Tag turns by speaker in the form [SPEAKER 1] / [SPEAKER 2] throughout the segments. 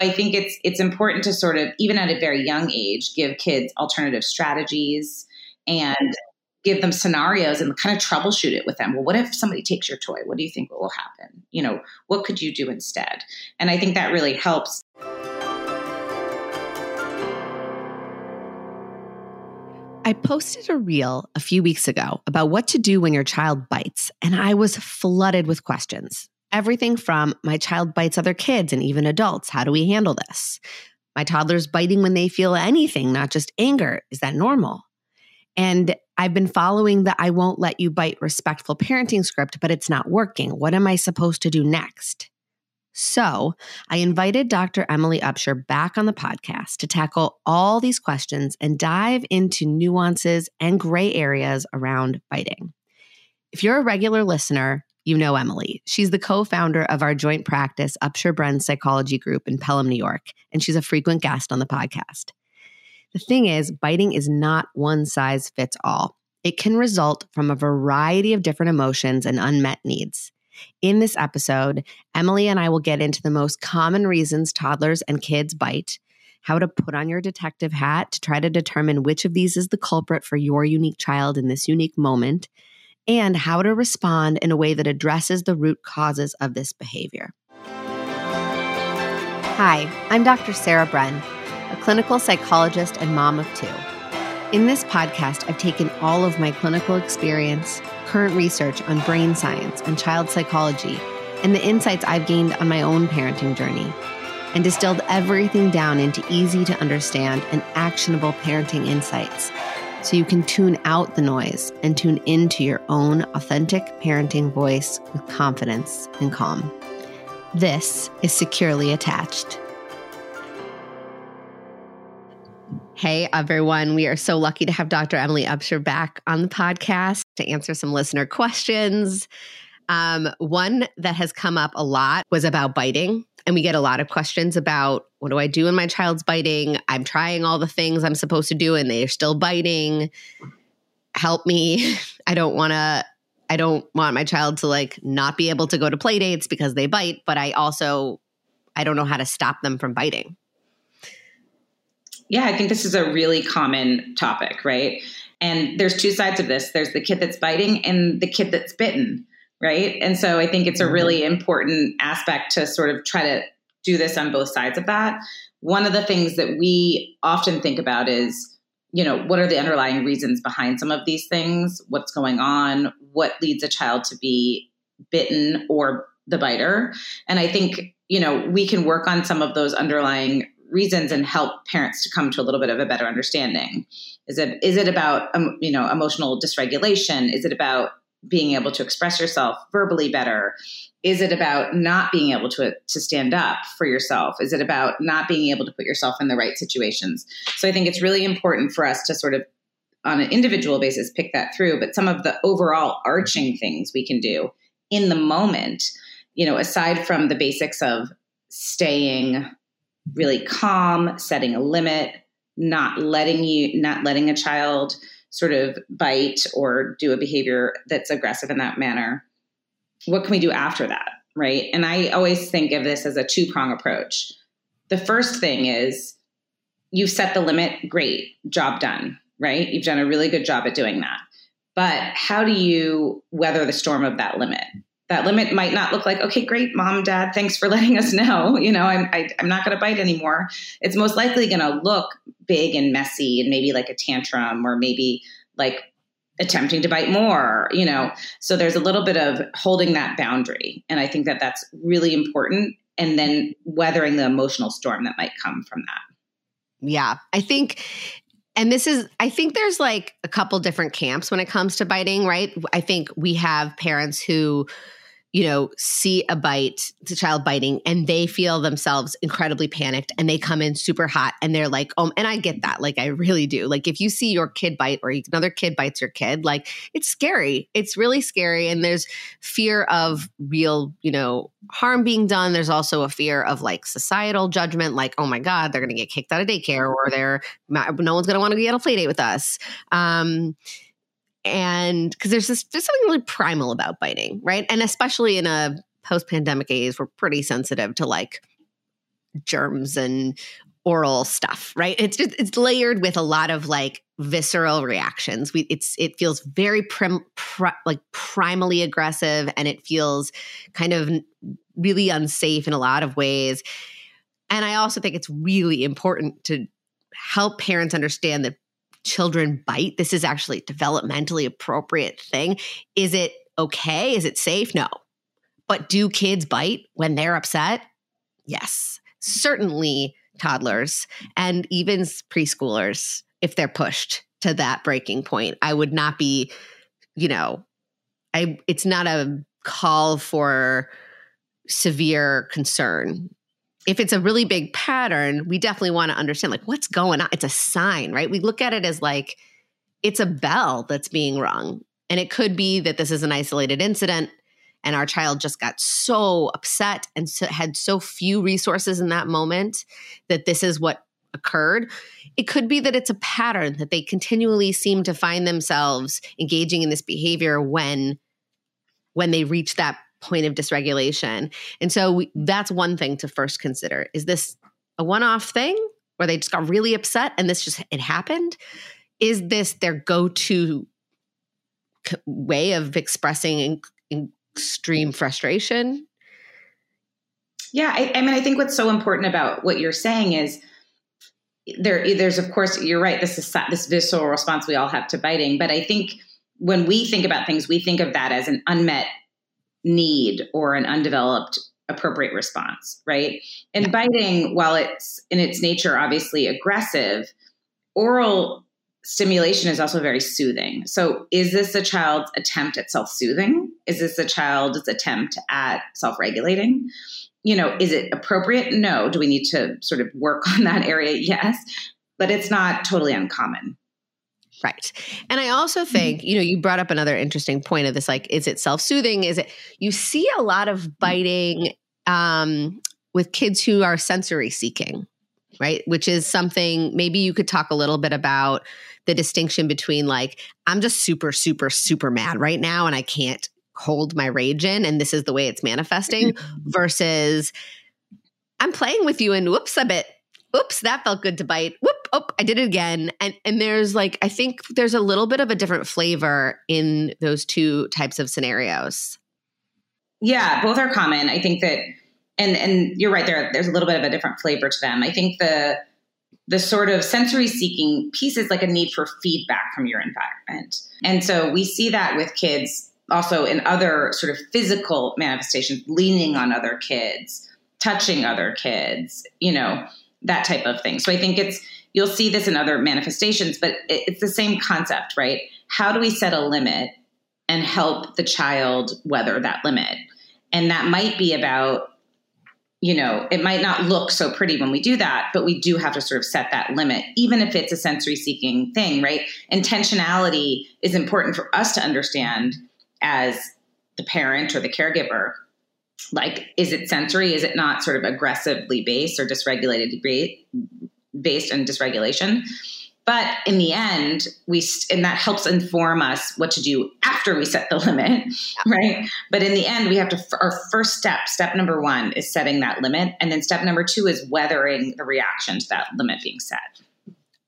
[SPEAKER 1] I think it's it's important to sort of even at a very young age give kids alternative strategies and give them scenarios and kind of troubleshoot it with them. Well, what if somebody takes your toy? What do you think will happen? You know, what could you do instead? And I think that really helps.
[SPEAKER 2] I posted a reel a few weeks ago about what to do when your child bites, and I was flooded with questions. Everything from my child bites other kids and even adults. How do we handle this? My toddler's biting when they feel anything, not just anger. Is that normal? And I've been following the I won't let you bite respectful parenting script, but it's not working. What am I supposed to do next? So I invited Dr. Emily Upshur back on the podcast to tackle all these questions and dive into nuances and gray areas around biting. If you're a regular listener, you know Emily. She's the co founder of our joint practice, Upshur Bren Psychology Group in Pelham, New York, and she's a frequent guest on the podcast. The thing is, biting is not one size fits all. It can result from a variety of different emotions and unmet needs. In this episode, Emily and I will get into the most common reasons toddlers and kids bite, how to put on your detective hat to try to determine which of these is the culprit for your unique child in this unique moment, and how to respond in a way that addresses the root causes of this behavior. Hi, I'm Dr. Sarah Bren a clinical psychologist and mom of two. In this podcast, I've taken all of my clinical experience, current research on brain science and child psychology, and the insights I've gained on my own parenting journey, and distilled everything down into easy to understand and actionable parenting insights so you can tune out the noise and tune into your own authentic parenting voice with confidence and calm. This is Securely Attached. Hey, everyone. We are so lucky to have Dr. Emily Upshur back on the podcast to answer some listener questions. Um, one that has come up a lot was about biting. And we get a lot of questions about what do I do when my child's biting? I'm trying all the things I'm supposed to do and they're still biting. Help me. I don't want to I don't want my child to like not be able to go to play dates because they bite, but I also I don't know how to stop them from biting.
[SPEAKER 1] Yeah, I think this is a really common topic, right? And there's two sides of this there's the kid that's biting and the kid that's bitten, right? And so I think it's a mm-hmm. really important aspect to sort of try to do this on both sides of that. One of the things that we often think about is, you know, what are the underlying reasons behind some of these things? What's going on? What leads a child to be bitten or the biter? And I think, you know, we can work on some of those underlying reasons and help parents to come to a little bit of a better understanding is it is it about um, you know emotional dysregulation is it about being able to express yourself verbally better? Is it about not being able to to stand up for yourself? Is it about not being able to put yourself in the right situations? So i think it's really important for us to sort of on an individual basis pick that through but some of the overall arching things we can do in the moment you know aside from the basics of staying really calm, setting a limit, not letting you, not letting a child sort of bite or do a behavior that's aggressive in that manner. What can we do after that? Right. And I always think of this as a two prong approach. The first thing is you've set the limit, great, job done, right? You've done a really good job at doing that. But how do you weather the storm of that limit? That limit might not look like okay great mom dad thanks for letting us know you know i'm I, am i am not going to bite anymore. It's most likely going to look big and messy and maybe like a tantrum or maybe like attempting to bite more you know? So there's a little bit of holding that boundary and i think that that's really important and then weathering the emotional storm that might come from that.
[SPEAKER 2] Yeah i think and this is i think there's like a couple different camps when it comes to biting right? I think we have parents who you know, see a bite, the child biting, and they feel themselves incredibly panicked and they come in super hot and they're like, oh, and I get that. Like, I really do. Like, if you see your kid bite or another kid bites your kid, like, it's scary. It's really scary. And there's fear of real, you know, harm being done. There's also a fear of like societal judgment, like, oh my God, they're going to get kicked out of daycare or they're, no one's going to want to be on a play date with us. Um, and because there's this there's something really primal about biting right and especially in a post-pandemic age we're pretty sensitive to like germs and oral stuff, right? It's just it's layered with a lot of like visceral reactions. We it's it feels very prim, pri, like primally aggressive and it feels kind of really unsafe in a lot of ways. And I also think it's really important to help parents understand that children bite. This is actually developmentally appropriate thing. Is it okay? Is it safe? No. But do kids bite when they're upset? Yes. Certainly toddlers and even preschoolers if they're pushed to that breaking point. I would not be, you know, I it's not a call for severe concern. If it's a really big pattern, we definitely want to understand like what's going on. It's a sign, right? We look at it as like it's a bell that's being rung. And it could be that this is an isolated incident and our child just got so upset and so, had so few resources in that moment that this is what occurred. It could be that it's a pattern that they continually seem to find themselves engaging in this behavior when when they reach that point of dysregulation. And so we, that's one thing to first consider. Is this a one-off thing where they just got really upset and this just it happened? Is this their go-to way of expressing extreme frustration.
[SPEAKER 1] Yeah, I, I mean, I think what's so important about what you're saying is there. There's, of course, you're right. This is this visceral response we all have to biting, but I think when we think about things, we think of that as an unmet need or an undeveloped appropriate response, right? And biting, while it's in its nature obviously aggressive, oral stimulation is also very soothing. So, is this a child's attempt at self soothing? Is this a child's attempt at self regulating? You know, is it appropriate? No. Do we need to sort of work on that area? Yes. But it's not totally uncommon.
[SPEAKER 2] Right. And I also mm-hmm. think, you know, you brought up another interesting point of this like, is it self soothing? Is it, you see a lot of biting um, with kids who are sensory seeking, right? Which is something maybe you could talk a little bit about the distinction between like I'm just super super super mad right now and I can't hold my rage in and this is the way it's manifesting versus I'm playing with you and whoops a bit oops that felt good to bite whoop oh I did it again and and there's like I think there's a little bit of a different flavor in those two types of scenarios.
[SPEAKER 1] Yeah, both are common. I think that and and you're right there there's a little bit of a different flavor to them. I think the the sort of sensory seeking piece is like a need for feedback from your environment. And so we see that with kids also in other sort of physical manifestations, leaning on other kids, touching other kids, you know, that type of thing. So I think it's, you'll see this in other manifestations, but it's the same concept, right? How do we set a limit and help the child weather that limit? And that might be about you know, it might not look so pretty when we do that, but we do have to sort of set that limit, even if it's a sensory seeking thing, right? Intentionality is important for us to understand as the parent or the caregiver. Like, is it sensory? Is it not sort of aggressively based or dysregulated based on dysregulation? But in the end, we and that helps inform us what to do after we set the limit, right? But in the end, we have to our first step, step number 1 is setting that limit, and then step number 2 is weathering the reaction to that limit being set.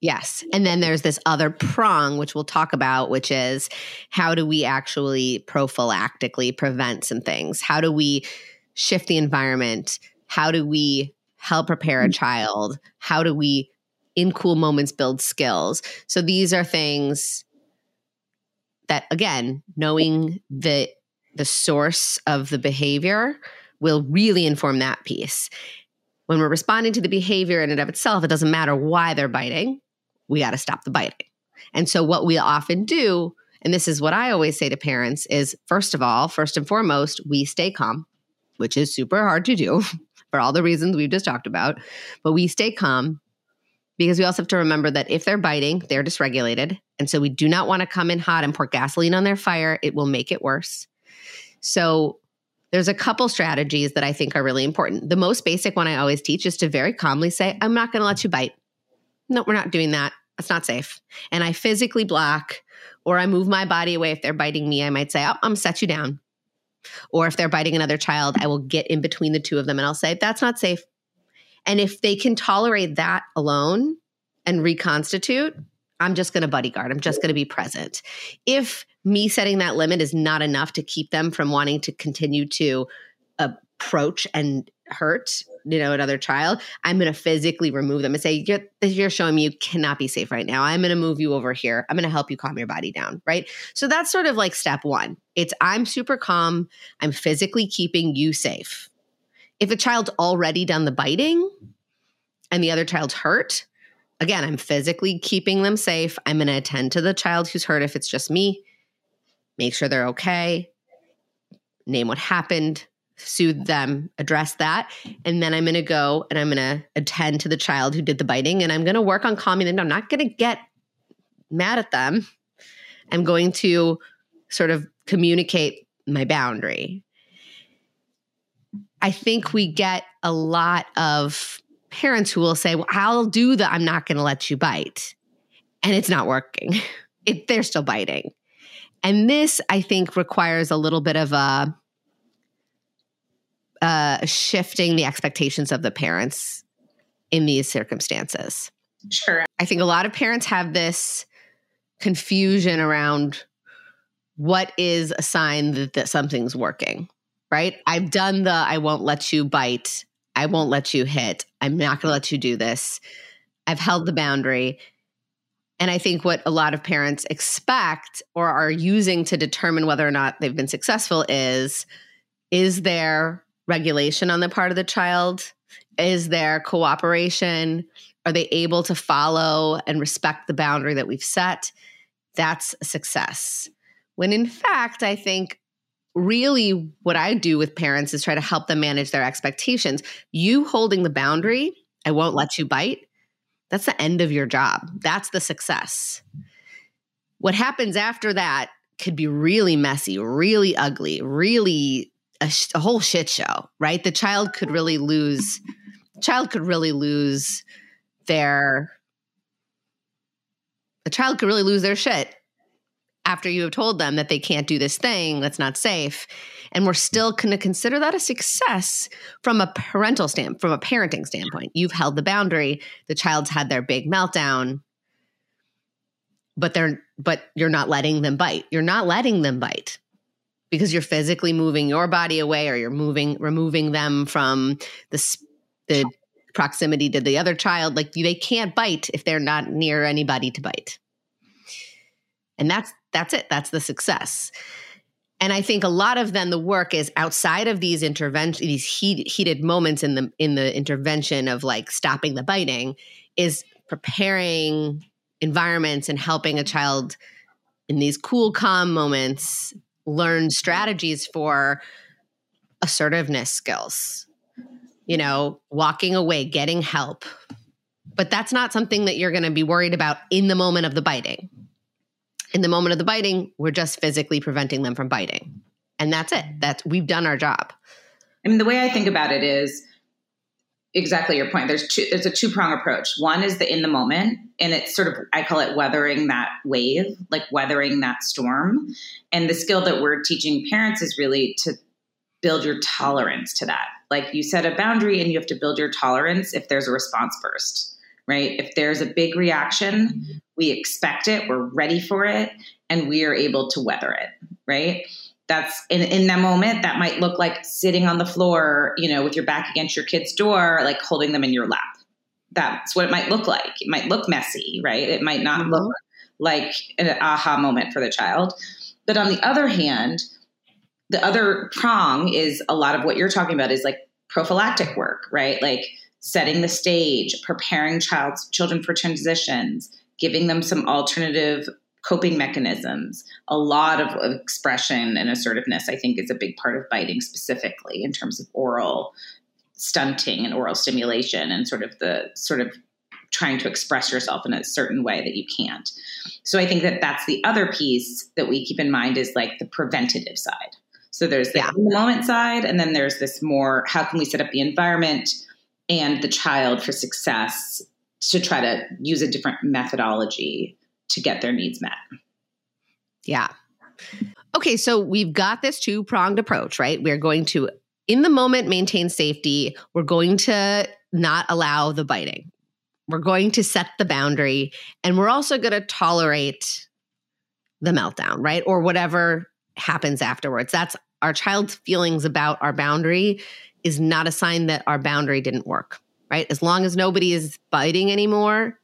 [SPEAKER 2] Yes. And then there's this other prong, which we'll talk about, which is how do we actually prophylactically prevent some things? How do we shift the environment? How do we help prepare a mm. child? How do we in cool moments build skills. So these are things that again, knowing the the source of the behavior will really inform that piece. When we're responding to the behavior in and of itself, it doesn't matter why they're biting. We got to stop the biting. And so what we often do, and this is what I always say to parents is first of all, first and foremost, we stay calm, which is super hard to do for all the reasons we've just talked about, but we stay calm because we also have to remember that if they're biting, they're dysregulated. And so we do not want to come in hot and pour gasoline on their fire. It will make it worse. So there's a couple strategies that I think are really important. The most basic one I always teach is to very calmly say, I'm not going to let you bite. No, we're not doing that. That's not safe. And I physically block or I move my body away. If they're biting me, I might say, oh, I'm set you down. Or if they're biting another child, I will get in between the two of them and I'll say, that's not safe. And if they can tolerate that alone and reconstitute, I'm just going to bodyguard. I'm just going to be present. If me setting that limit is not enough to keep them from wanting to continue to approach and hurt you know another child i'm going to physically remove them and say you're, you're showing me you cannot be safe right now. I'm going to move you over here. I'm going to help you calm your body down right? So that's sort of like step one. It's i'm super calm. I'm physically keeping you safe. If a child's already done the biting and the other child's hurt again i'm physically keeping them safe. I'm going to attend to the child who's hurt if it's just me make sure they're okay name what happened soothe them, address that. And then I'm going to go and I'm going to attend to the child who did the biting and I'm going to work on calming them. I'm not going to get mad at them. I'm going to sort of communicate my boundary. I think we get a lot of parents who will say, Well, I'll do the I'm not going to let you bite. And it's not working. It, they're still biting. And this, I think, requires a little bit of a uh, shifting the expectations of the parents in these circumstances.
[SPEAKER 1] Sure.
[SPEAKER 2] I think a lot of parents have this confusion around what is a sign that, that something's working, right? I've done the I won't let you bite, I won't let you hit, I'm not going to let you do this. I've held the boundary. And I think what a lot of parents expect or are using to determine whether or not they've been successful is is there regulation on the part of the child? Is there cooperation? Are they able to follow and respect the boundary that we've set? That's success. When in fact, I think really what I do with parents is try to help them manage their expectations. You holding the boundary, I won't let you bite, that's the end of your job. That's the success. What happens after that could be really messy, really ugly, really a, sh- a whole shit show, right? The child could really lose. Child could really lose their. The child could really lose their shit after you have told them that they can't do this thing that's not safe and we're still going to consider that a success from a parental stand from a parenting standpoint you've held the boundary the child's had their big meltdown but they're but you're not letting them bite you're not letting them bite because you're physically moving your body away or you're moving removing them from the the proximity to the other child like they can't bite if they're not near anybody to bite. And that's that's it. That's the success. And i think a lot of then the work is outside of these intervention these heat, heated moments in the in the intervention of like stopping the biting is preparing environments and helping a child in these cool calm moments learn strategies for assertiveness skills, you know, walking away, getting help. But that's not something that you're going to be worried about in the moment of the biting. In the moment of the biting, we're just physically preventing them from biting. And that's it. That's we've done our job.
[SPEAKER 1] I mean, the way I think about it is exactly your point. There's two, there's a two prong approach. One is the in the moment, and it's sort of I call it weathering that wave, like weathering that storm. And the skill that we're teaching parents is really to build your tolerance to that. Like you set a boundary, and you have to build your tolerance if there's a response burst. Right? If there's a big reaction, we expect it, we're ready for it, and we are able to weather it. Right? That's in, in that moment that might look like sitting on the floor you know with your back against your kid's door like holding them in your lap. That's what it might look like. It might look messy right? It might not mm-hmm. look like an aha moment for the child. But on the other hand the other prong is a lot of what you're talking about is like prophylactic work right? Like setting the stage preparing child's children for transitions giving them some alternative coping mechanisms, a lot of expression and assertiveness, I think, is a big part of biting specifically in terms of oral stunting and oral stimulation and sort of the sort of trying to express yourself in a certain way that you can't. So I think that that's the other piece that we keep in mind is like the preventative side. So there's the yeah. moment side, and then there's this more how can we set up the environment and the child for success to try to use a different methodology to get their needs met.
[SPEAKER 2] Yeah. Okay, so we've got this two pronged approach, right? We're going to in the moment, maintain safety. We're going to not allow the biting. We're going to set the boundary and we're also going to tolerate the meltdown, right? Or whatever happens afterwards. That's our child's feelings about our boundary is not a sign that our boundary didn't work, right? As long as nobody is biting anymore,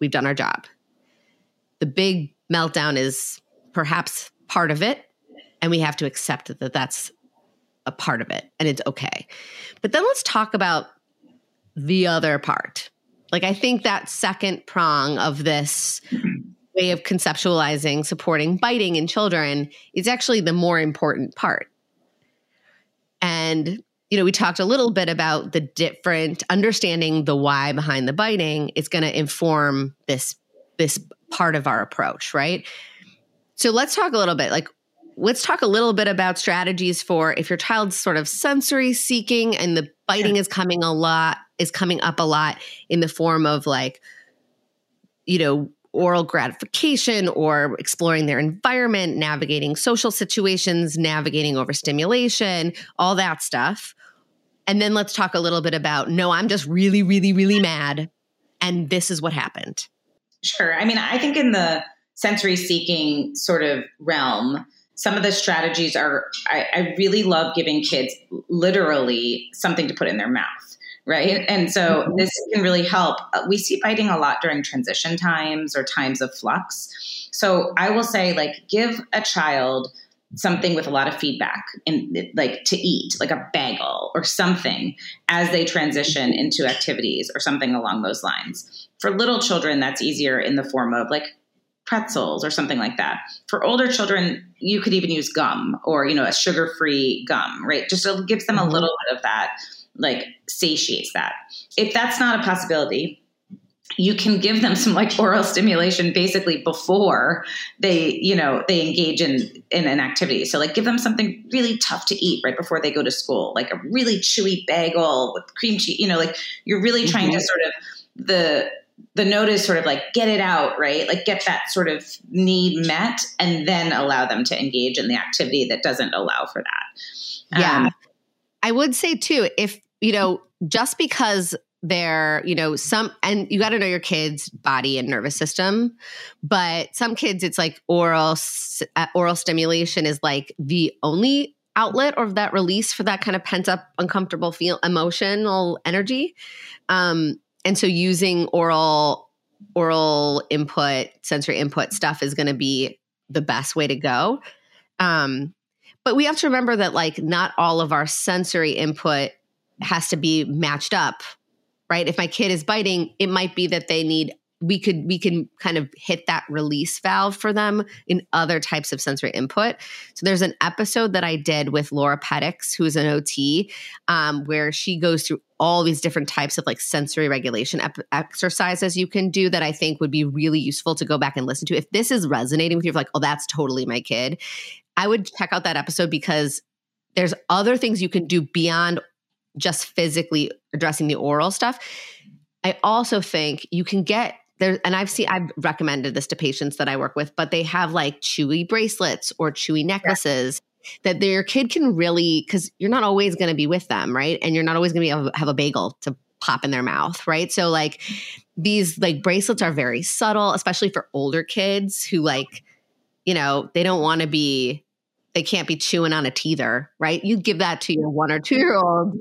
[SPEAKER 2] we've done our job. The big meltdown is perhaps part of it, and we have to accept that that's a part of it and it's okay. But then let's talk about the other part. Like, I think that second prong of this way of conceptualizing supporting biting in children is actually the more important part. And, you know, we talked a little bit about the different understanding the why behind the biting is going to inform this this part of our approach, right? So let's talk a little bit like let's talk a little bit about strategies for if your child's sort of sensory seeking and the biting is coming a lot is coming up a lot in the form of like you know oral gratification or exploring their environment navigating social situations navigating overstimulation all that stuff. And then let's talk a little bit about no i'm just really really really mad and this is what happened
[SPEAKER 1] sure. I mean i think in the sensory seeking sort of realm some of the strategies are I, I, really love giving kids literally something to put in their mouth right? And so mm-hmm. this can really help. Uh, we see biting a lot during transition times or times of flux. So i will say like give a child something with a lot of feedback in like to eat like a bagel or something as they transition into activities or something along those lines for little children that's easier in the form of like pretzels or something like that. For older children, you could even use gum or, you know, a sugar-free gum, right? Just it gives them a mm-hmm. little bit of that, like satiates that. If that's not a possibility, you can give them some like oral stimulation basically before they you know they engage in in an activity so like give them something really tough to eat right before they go to school like a really chewy bagel with cream cheese you know like you're really trying mm-hmm. to sort of the the note is sort of like get it out, right? Like get that sort of need met and then allow them to engage in the activity that doesn't allow for that.
[SPEAKER 2] Yeah. Um, I would say too, if, you know, just because they're, you know, some, and you got to know your kid's body and nervous system, but some kids, it's like oral, uh, oral stimulation is like the only outlet or that release for that kind of pent up, uncomfortable feel, emotional energy. Um, and so using oral oral input sensory input stuff is going to be the best way to go um, but we have to remember that like not all of our sensory input has to be matched up right? If my kid is biting it might be that they need we could we can kind of hit that release valve for them in other types of sensory input. So there's an episode that i did with Laura Petix who's an ot um, where she goes through all these different types of like sensory regulation ep- exercises you can do that i think would be really useful to go back and listen to. If this is resonating with you like oh that's totally my kid i would check out that episode because there's other things you can do beyond just physically addressing the oral stuff. I also think you can get there and i've seen i've recommended this to patients that i work with but they have like chewy bracelets or chewy necklaces yeah. that their kid can really because you're not always going to be with them right? And you're not always going to be to have a bagel to pop in their mouth right? So like these like bracelets are very subtle especially for older kids who like you know they don't want to be they can't be chewing on a teether right? You give that to your one or two year old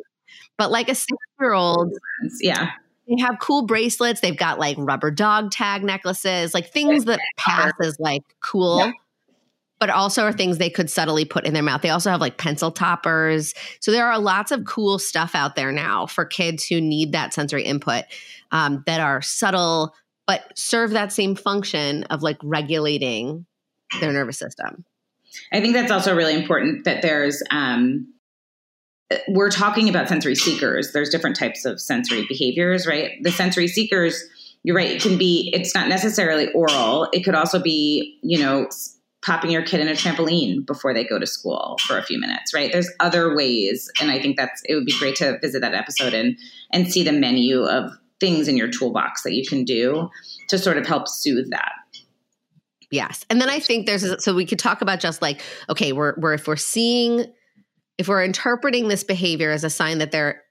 [SPEAKER 2] but like a six year old
[SPEAKER 1] yeah
[SPEAKER 2] they have cool bracelets. They've got like rubber dog tag necklaces, like things that pass as like cool. Yeah. But also are things they could subtly put in their mouth. They also have like pencil toppers. So there are lots of cool stuff out there now for kids who need that sensory input um, that are subtle, but serve that same function of like regulating their nervous system.
[SPEAKER 1] I think that's also really important that there's um, we're talking about sensory seekers. There's different types of sensory behaviors, right? The sensory seekers, you're right, it can be, it's not necessarily oral. It could also be, you know, popping your kid in a trampoline before they go to school for a few minutes, right? There's other ways. And I think that's, it would be great to visit that episode and, and see the menu of things in your toolbox that you can do to sort of help soothe that.
[SPEAKER 2] Yes. And then I think there's, so we could talk about just like, okay, we're, we're, if we're seeing, if we're interpreting this behavior as a sign that they're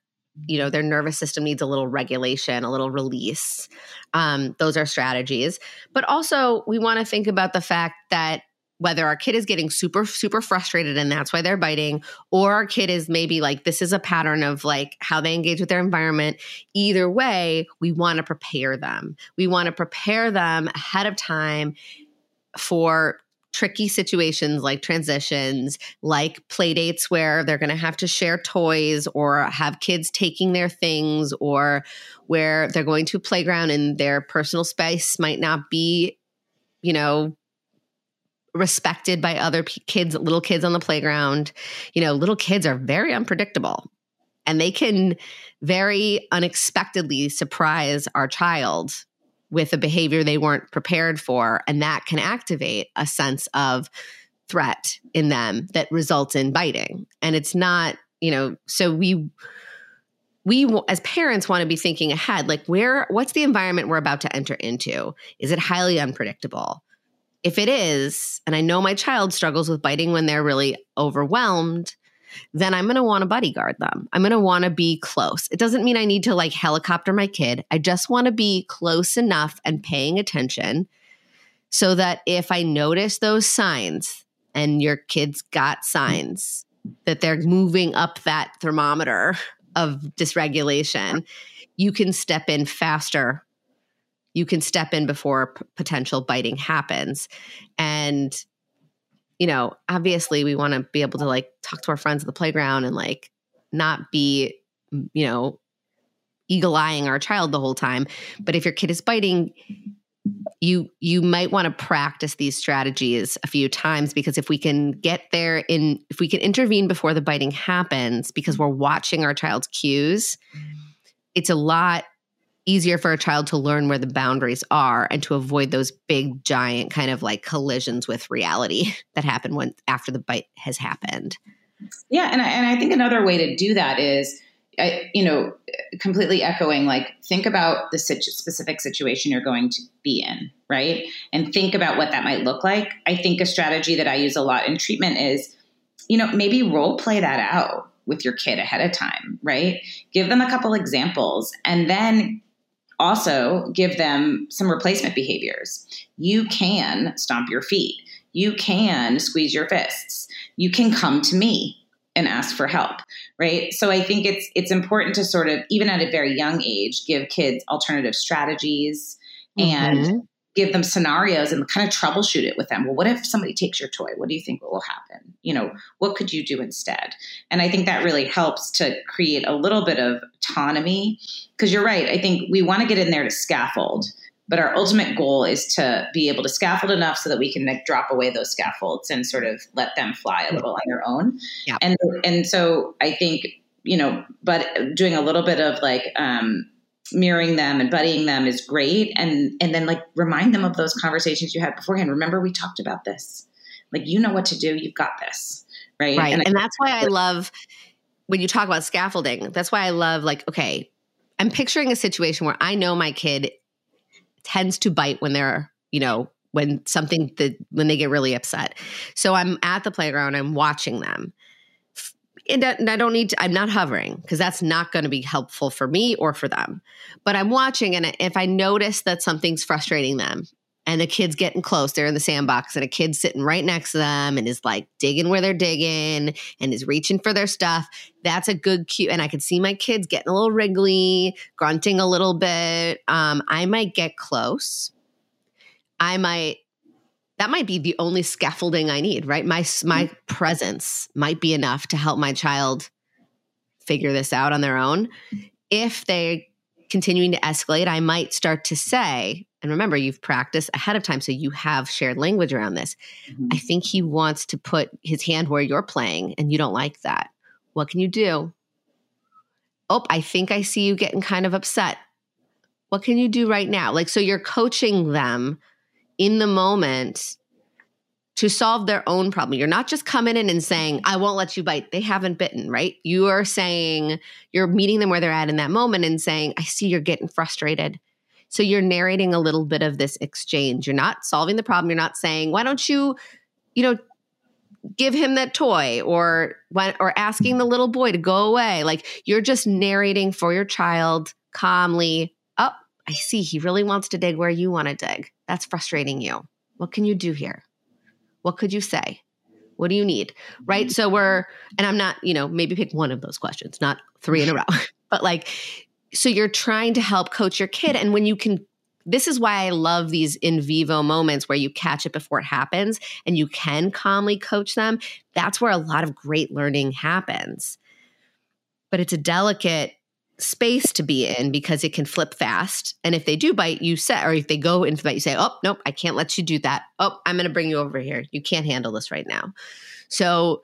[SPEAKER 2] you know their nervous system needs a little regulation a little release um, those are strategies. But also we want to think about the fact that whether our kid is getting super super frustrated and that's why they're biting or our kid is maybe like this is a pattern of like how they engage with their environment either way we want to prepare them. We want to prepare them ahead of time for tricky situations like transitions, like play dates where they're going to have to share toys or have kids taking their things, or where they're going to playground and their personal space might not be, you know, respected by other p- kids, little kids on the playground. You know, little kids are very unpredictable and they can very unexpectedly surprise our child with a behavior they weren't prepared for. And that can activate a sense of threat in them that results in biting. And it's not, you know, so we, we as parents want to be thinking ahead like where what's the environment we're about to enter into is it highly unpredictable if it is and i know my child struggles with biting when they're really overwhelmed then I'm going to want to bodyguard them. I'm going to want to be close. It doesn't mean I need to like helicopter my kid. I just want to be close enough and paying attention so that if I notice those signs and your kid's got signs that they're moving up that thermometer of dysregulation, you can step in faster. You can step in before p- potential biting happens. And you know, obviously we want to be able to like talk to our friends at the playground and like not be, you know, eagle eyeing our child the whole time. But if your kid is biting, you you might want to practice these strategies a few times because if we can get there in if we can intervene before the biting happens because we're watching our child's cues it's a lot easier for a child to learn where the boundaries are and to avoid those big giant kind of like collisions with reality that happen when after the bite has happened.
[SPEAKER 1] Yeah and I, and I think another way to do that is I, you know completely echoing like think about the situ- specific situation you're going to be in right? And think about what that might look like. I think a strategy that i use a lot in treatment is you know maybe role play that out with your kid ahead of time, right? Give them a couple examples and then also give them some replacement behaviors. You can stomp your feet. You can squeeze your fists. You can come to me and ask for help, right? So I think it's it's important to sort of even at a very young age give kids alternative strategies and mm-hmm give them scenarios and kind of troubleshoot it with them. Well, what if somebody takes your toy? What do you think will happen? You know, what could you do instead? And I think that really helps to create a little bit of autonomy because you're right. I think we want to get in there to scaffold, but our ultimate goal is to be able to scaffold enough so that we can like, drop away those scaffolds and sort of let them fly a little on their own. Yeah. And and so I think you know, but doing a little bit of like um, mirroring them and buddying them is great. And and then like remind them of those conversations you had beforehand. Remember we talked about this. Like you know what to do. You've got this. Right?
[SPEAKER 2] Right. And, and that's why i love when you talk about scaffolding that's why i love like okay i'm picturing a situation where i know my kid tends to bite when they're you know when something that when they get really upset. So i'm at the playground i'm watching them and I don't need to, I'm not hovering because that's not going to be helpful for me or for them. But I'm watching, and if I notice that something's frustrating them and the kid's getting close, they're in the sandbox, and a kid's sitting right next to them and is like digging where they're digging and is reaching for their stuff, that's a good cue. And I can see my kids getting a little wriggly, grunting a little bit. Um, I might get close. I might that might be the only scaffolding I need, right? My my mm-hmm. presence might be enough to help my child figure this out on their own. If they're continuing to escalate, I might start to say, and remember, you've practiced ahead of time, so you have shared language around this. Mm-hmm. I think he wants to put his hand where you're playing, and you don't like that. What can you do? Oh, I think I see you getting kind of upset. What can you do right now? Like, so you're coaching them in the moment to solve their own problem. You're not just coming in and saying, I won't let you bite. They haven't bitten, right? You are saying, you're meeting them where they're at in that moment and saying, I see you're getting frustrated. So you're narrating a little bit of this exchange. You're not solving the problem. You're not saying, why don't you, you know, give him that toy or or asking the little boy to go away like you're just narrating for your child calmly oh i see he really wants to dig where you want to dig that's frustrating you. What can you do here? What could you say? What do you need? Right? So we're and i'm not you know maybe pick one of those questions not three in a row but like so you're trying to help coach your kid. And when you can this is why I love these in vivo moments where you catch it before it happens and you can calmly coach them. That's where a lot of great learning happens. But it's a delicate space to be in because it can flip fast. And if they do bite, you set, or if they go into bite, you say, oh, nope, I can't let you do that. Oh, I'm going to bring you over here. You can't handle this right now. So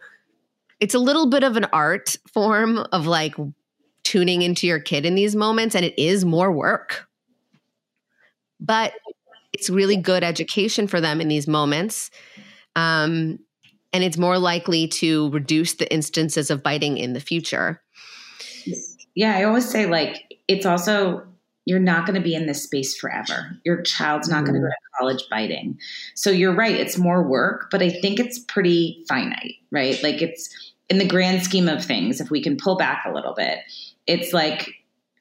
[SPEAKER 2] it's a little bit of an art form of like tuning into your kid in these moments. And it is more work but it's really good education for them in these moments. Um, and it's more likely to reduce the instances of biting in the future.
[SPEAKER 1] Yeah, I always say, like, it's also, you're not going to be in this space forever. Your child's not mm. going to go to college biting. So you're right, it's more work, but I think it's pretty finite, right? Like, it's in the grand scheme of things, if we can pull back a little bit, it's like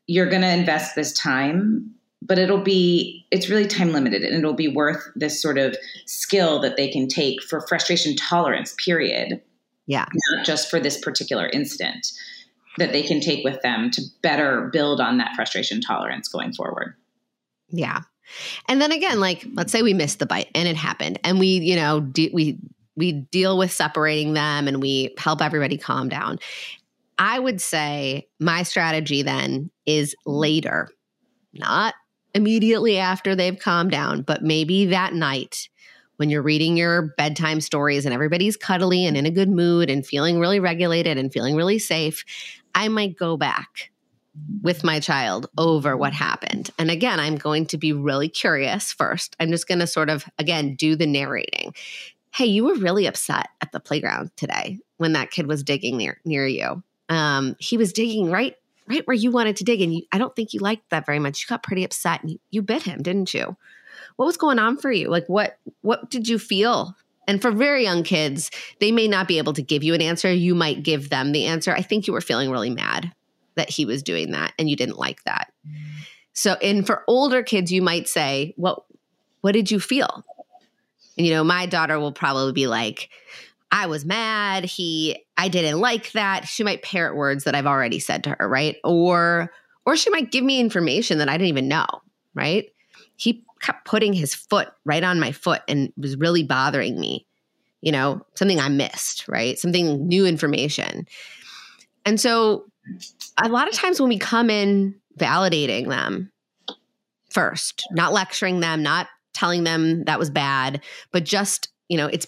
[SPEAKER 1] you're going to invest this time but it'll be it's really time limited and it'll be worth this sort of skill that they can take for frustration tolerance period
[SPEAKER 2] yeah
[SPEAKER 1] not just for this particular incident that they can take with them to better build on that frustration tolerance going forward.
[SPEAKER 2] Yeah. And then again like let's say we missed the bite and it happened and we you know de- we we deal with separating them and we help everybody calm down. I would say my strategy then is later not immediately after they've calmed down, but maybe that night when you're reading your bedtime stories and everybody's cuddly and in a good mood and feeling really regulated and feeling really safe, I might go back with my child over what happened. And again, I'm going to be really curious first. I'm just going to sort of, again, do the narrating. Hey, you were really upset at the playground today when that kid was digging near near you. Um, he was digging right right where you wanted to dig. And you, I don't think you liked that very much. You got pretty upset and you, you bit him, didn't you? What was going on for you? Like what what did you feel? And for very young kids, they may not be able to give you an answer. You might give them the answer. I think you were feeling really mad that he was doing that and you didn't like that. So, and for older kids, you might say, "What what did you feel?" And you know, my daughter will probably be like, I was mad. He, I didn't like that. She might parrot words that I've already said to her, right? Or, or she might give me information that I didn't even know, right? He kept putting his foot right on my foot and was really bothering me, you know, something I missed, right? Something new information. And so a lot of times when we come in validating them first, not lecturing them, not telling them that was bad, but just, you know, it's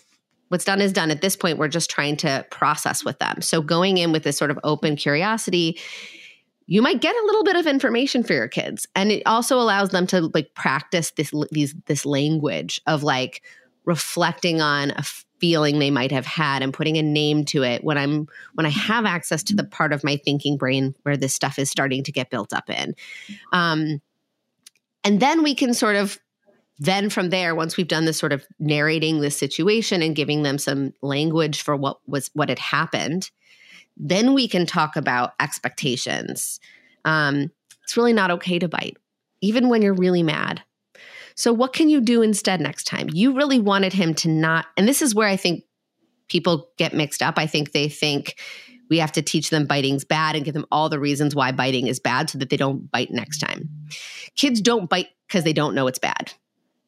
[SPEAKER 2] what's done is done. At this point, we're just trying to process with them. So going in with this sort of open curiosity, you might get a little bit of information for your kids, and it also allows them to like practice this these this language of like reflecting on a feeling they might have had and putting a name to it when i'm when i have access to the part of my thinking brain where this stuff is starting to get built up in. Um, and then we can sort of then from there once we've done this sort of narrating this situation and giving them some language for what was what had happened then we can talk about expectations. Um, it's really not okay to bite even when you're really mad. So what can you do instead next time? You really wanted him to not and this is where i think people get mixed up. I think they think we have to teach them biting's bad and give them all the reasons why biting is bad so that they don't bite next time. Kids don't bite because they don't know it's bad.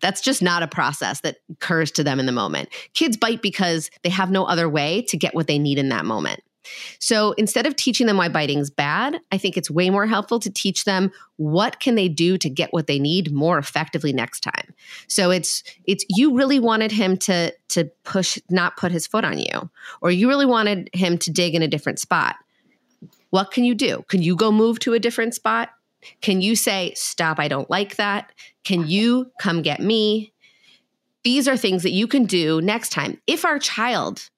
[SPEAKER 2] That's just not a process that occurs to them in the moment. Kids bite because they have no other way to get what they need in that moment. So instead of teaching them why biting is bad, I think it's way more helpful to teach them what can they do to get what they need more effectively next time. So it's it's you really wanted him to to push not put his foot on you or you really wanted him to dig in a different spot. What can you do? Can you go move to a different spot? Can you say, Stop, I don't like that? Can you come get me? These are things that you can do next time. If our child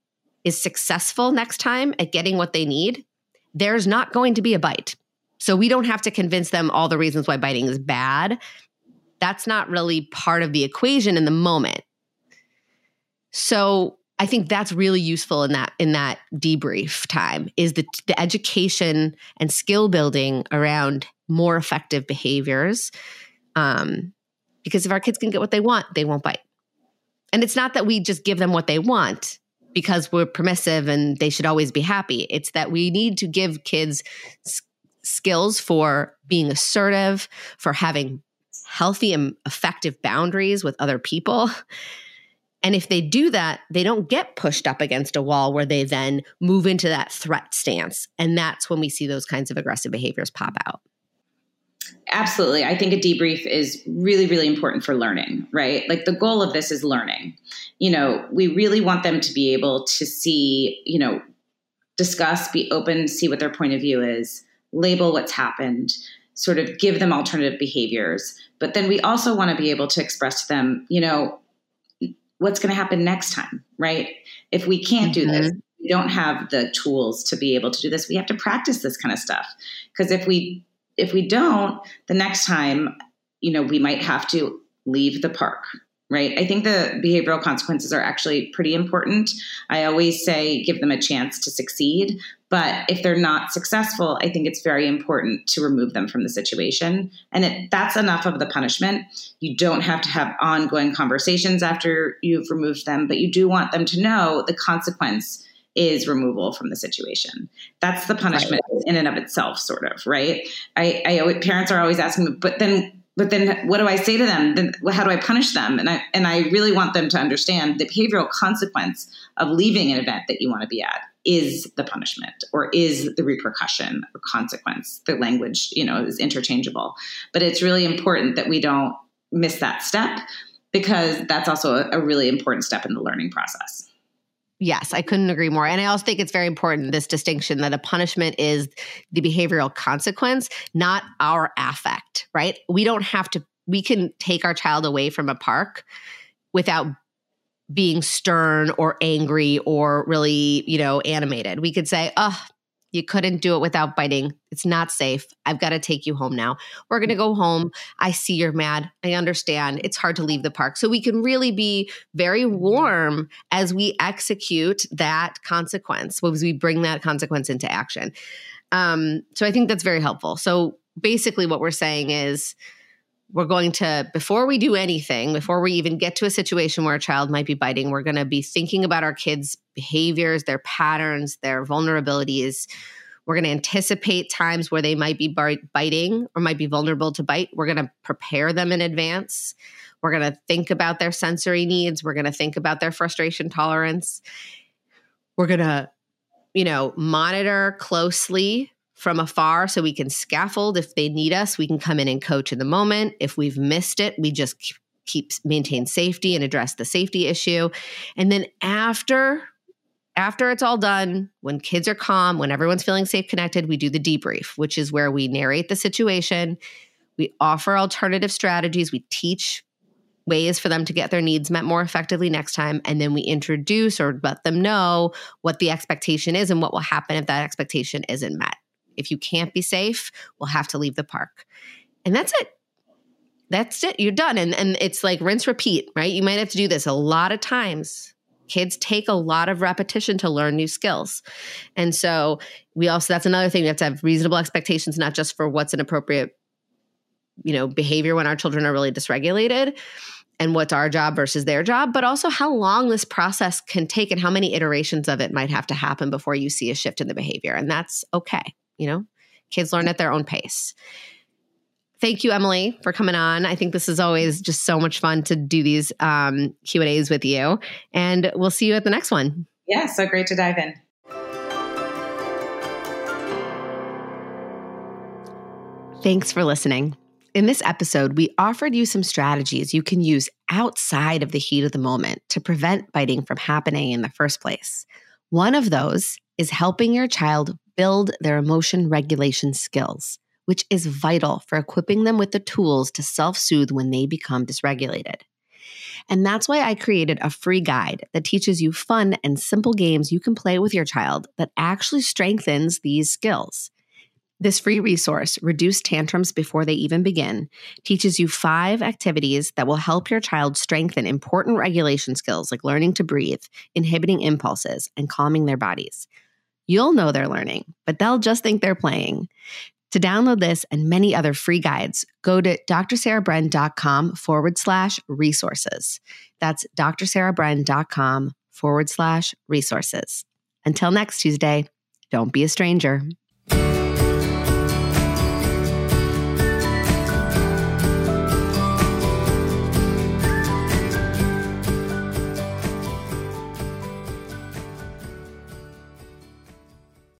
[SPEAKER 2] is successful next time at getting what they need, there's not going to be a bite. So we don't have to convince them all the reasons why biting is bad. That's not really part of the equation in the moment. So I think that's really useful in that in that debrief time is the the education and skill building around more effective behaviors. Um, because if our kids can get what they want, they won't bite. And it's not that we just give them what they want because we're permissive and they should always be happy. It's that we need to give kids s- skills for being assertive, for having healthy and effective boundaries with other people and if they do that, they don't get pushed up against a wall where they then move into that threat stance. And that's when we see those kinds of aggressive behaviors pop out.
[SPEAKER 1] Absolutely. I think a debrief is really, really important for learning, right? Like the goal of this is learning. You know, we really want them to be able to see, you know, discuss, be open, see what their point of view is, label what's happened, sort of give them alternative behaviors. But then we also want to be able to express to them, you know, what's going to happen next time, right? If we can't do mm-hmm. this, we don't have the tools to be able to do this. We have to practice this kind of stuff. Because if we if we don't, the next time, you know, we might have to leave the park, right? I think the behavioral consequences are actually pretty important. I always say give them a chance to succeed, but if they're not successful, I think it's very important to remove them from the situation. And it, that's enough of the punishment. You don't have to have ongoing conversations after you've removed them, but you do want them to know the consequence is removal from the situation. That's the punishment right. in and of itself, sort of, right? I, I parents are always asking me, but then but then what do I say to them? Then how do I punish them? And I and I really want them to understand the behavioral consequence of leaving an event that you want to be at is the punishment or is the repercussion or consequence. The language, you know, is interchangeable. But it's really important that we don't miss that step because that's also a, a really important step in the learning process.
[SPEAKER 2] Yes, I couldn't agree more. And I also think it's very important this distinction that a punishment is the behavioral consequence, not our affect, right? We don't have to, we can take our child away from a park without being stern or angry or really, you know, animated. We could say, oh, you couldn't do it without biting. It's not safe. I've got to take you home now. We're going to go home. I see you're mad. I understand. It's hard to leave the park. So we can really be very warm as we execute that consequence, as we bring that consequence into action. Um, so I think that's very helpful. So basically, what we're saying is, we're going to before we do anything before we even get to a situation where a child might be biting we're going to be thinking about our kids behaviors their patterns their vulnerabilities. We're going to anticipate times where they might be biting or might be vulnerable to bite. We're going to prepare them in advance. We're going to think about their sensory needs. We're going to think about their frustration tolerance. We're going to you know monitor closely from afar so we can scaffold. If they need us we can come in and coach in the moment. If we've missed it we just keep maintain safety and address the safety issue. And then after after it's all done when kids are calm when everyone's feeling safe connected we do the debrief which is where we narrate the situation. We offer alternative strategies. We teach ways for them to get their needs met more effectively next time. And then we introduce or let them know what the expectation is and what will happen if that expectation isn't met if you can't be safe, we'll have to leave the park. And that's it. That's it. You're done. And and it's like rinse repeat, right? You might have to do this a lot of times. Kids take a lot of repetition to learn new skills. And so we also that's another thing we have to have reasonable expectations, not just for what's an appropriate, you know, behavior when our children are really dysregulated and what's our job versus their job, but also how long this process can take and how many iterations of it might have to happen before you see a shift in the behavior. And that's okay you know, kids learn at their own pace. Thank you, Emily, for coming on. I think this is always just so much fun to do these um, Q and A's with you, and we'll see you at the next one.
[SPEAKER 1] Yeah, so great to dive in.
[SPEAKER 2] Thanks for listening. In this episode, we offered you some strategies you can use outside of the heat of the moment to prevent biting from happening in the first place. One of those is helping your child build their emotion regulation skills, which is vital for equipping them with the tools to self soothe when they become dysregulated. And that's why I created a free guide that teaches you fun and simple games you can play with your child that actually strengthens these skills. This free resource, Reduce Tantrums Before They Even Begin, teaches you five activities that will help your child strengthen important regulation skills like learning to breathe, inhibiting impulses, and calming their bodies. You'll know they're learning, but they'll just think they're playing. To download this and many other free guides, go to drsarahbren.com forward slash resources. That's drsarahbren.com forward slash resources. Until next Tuesday, don't be a stranger.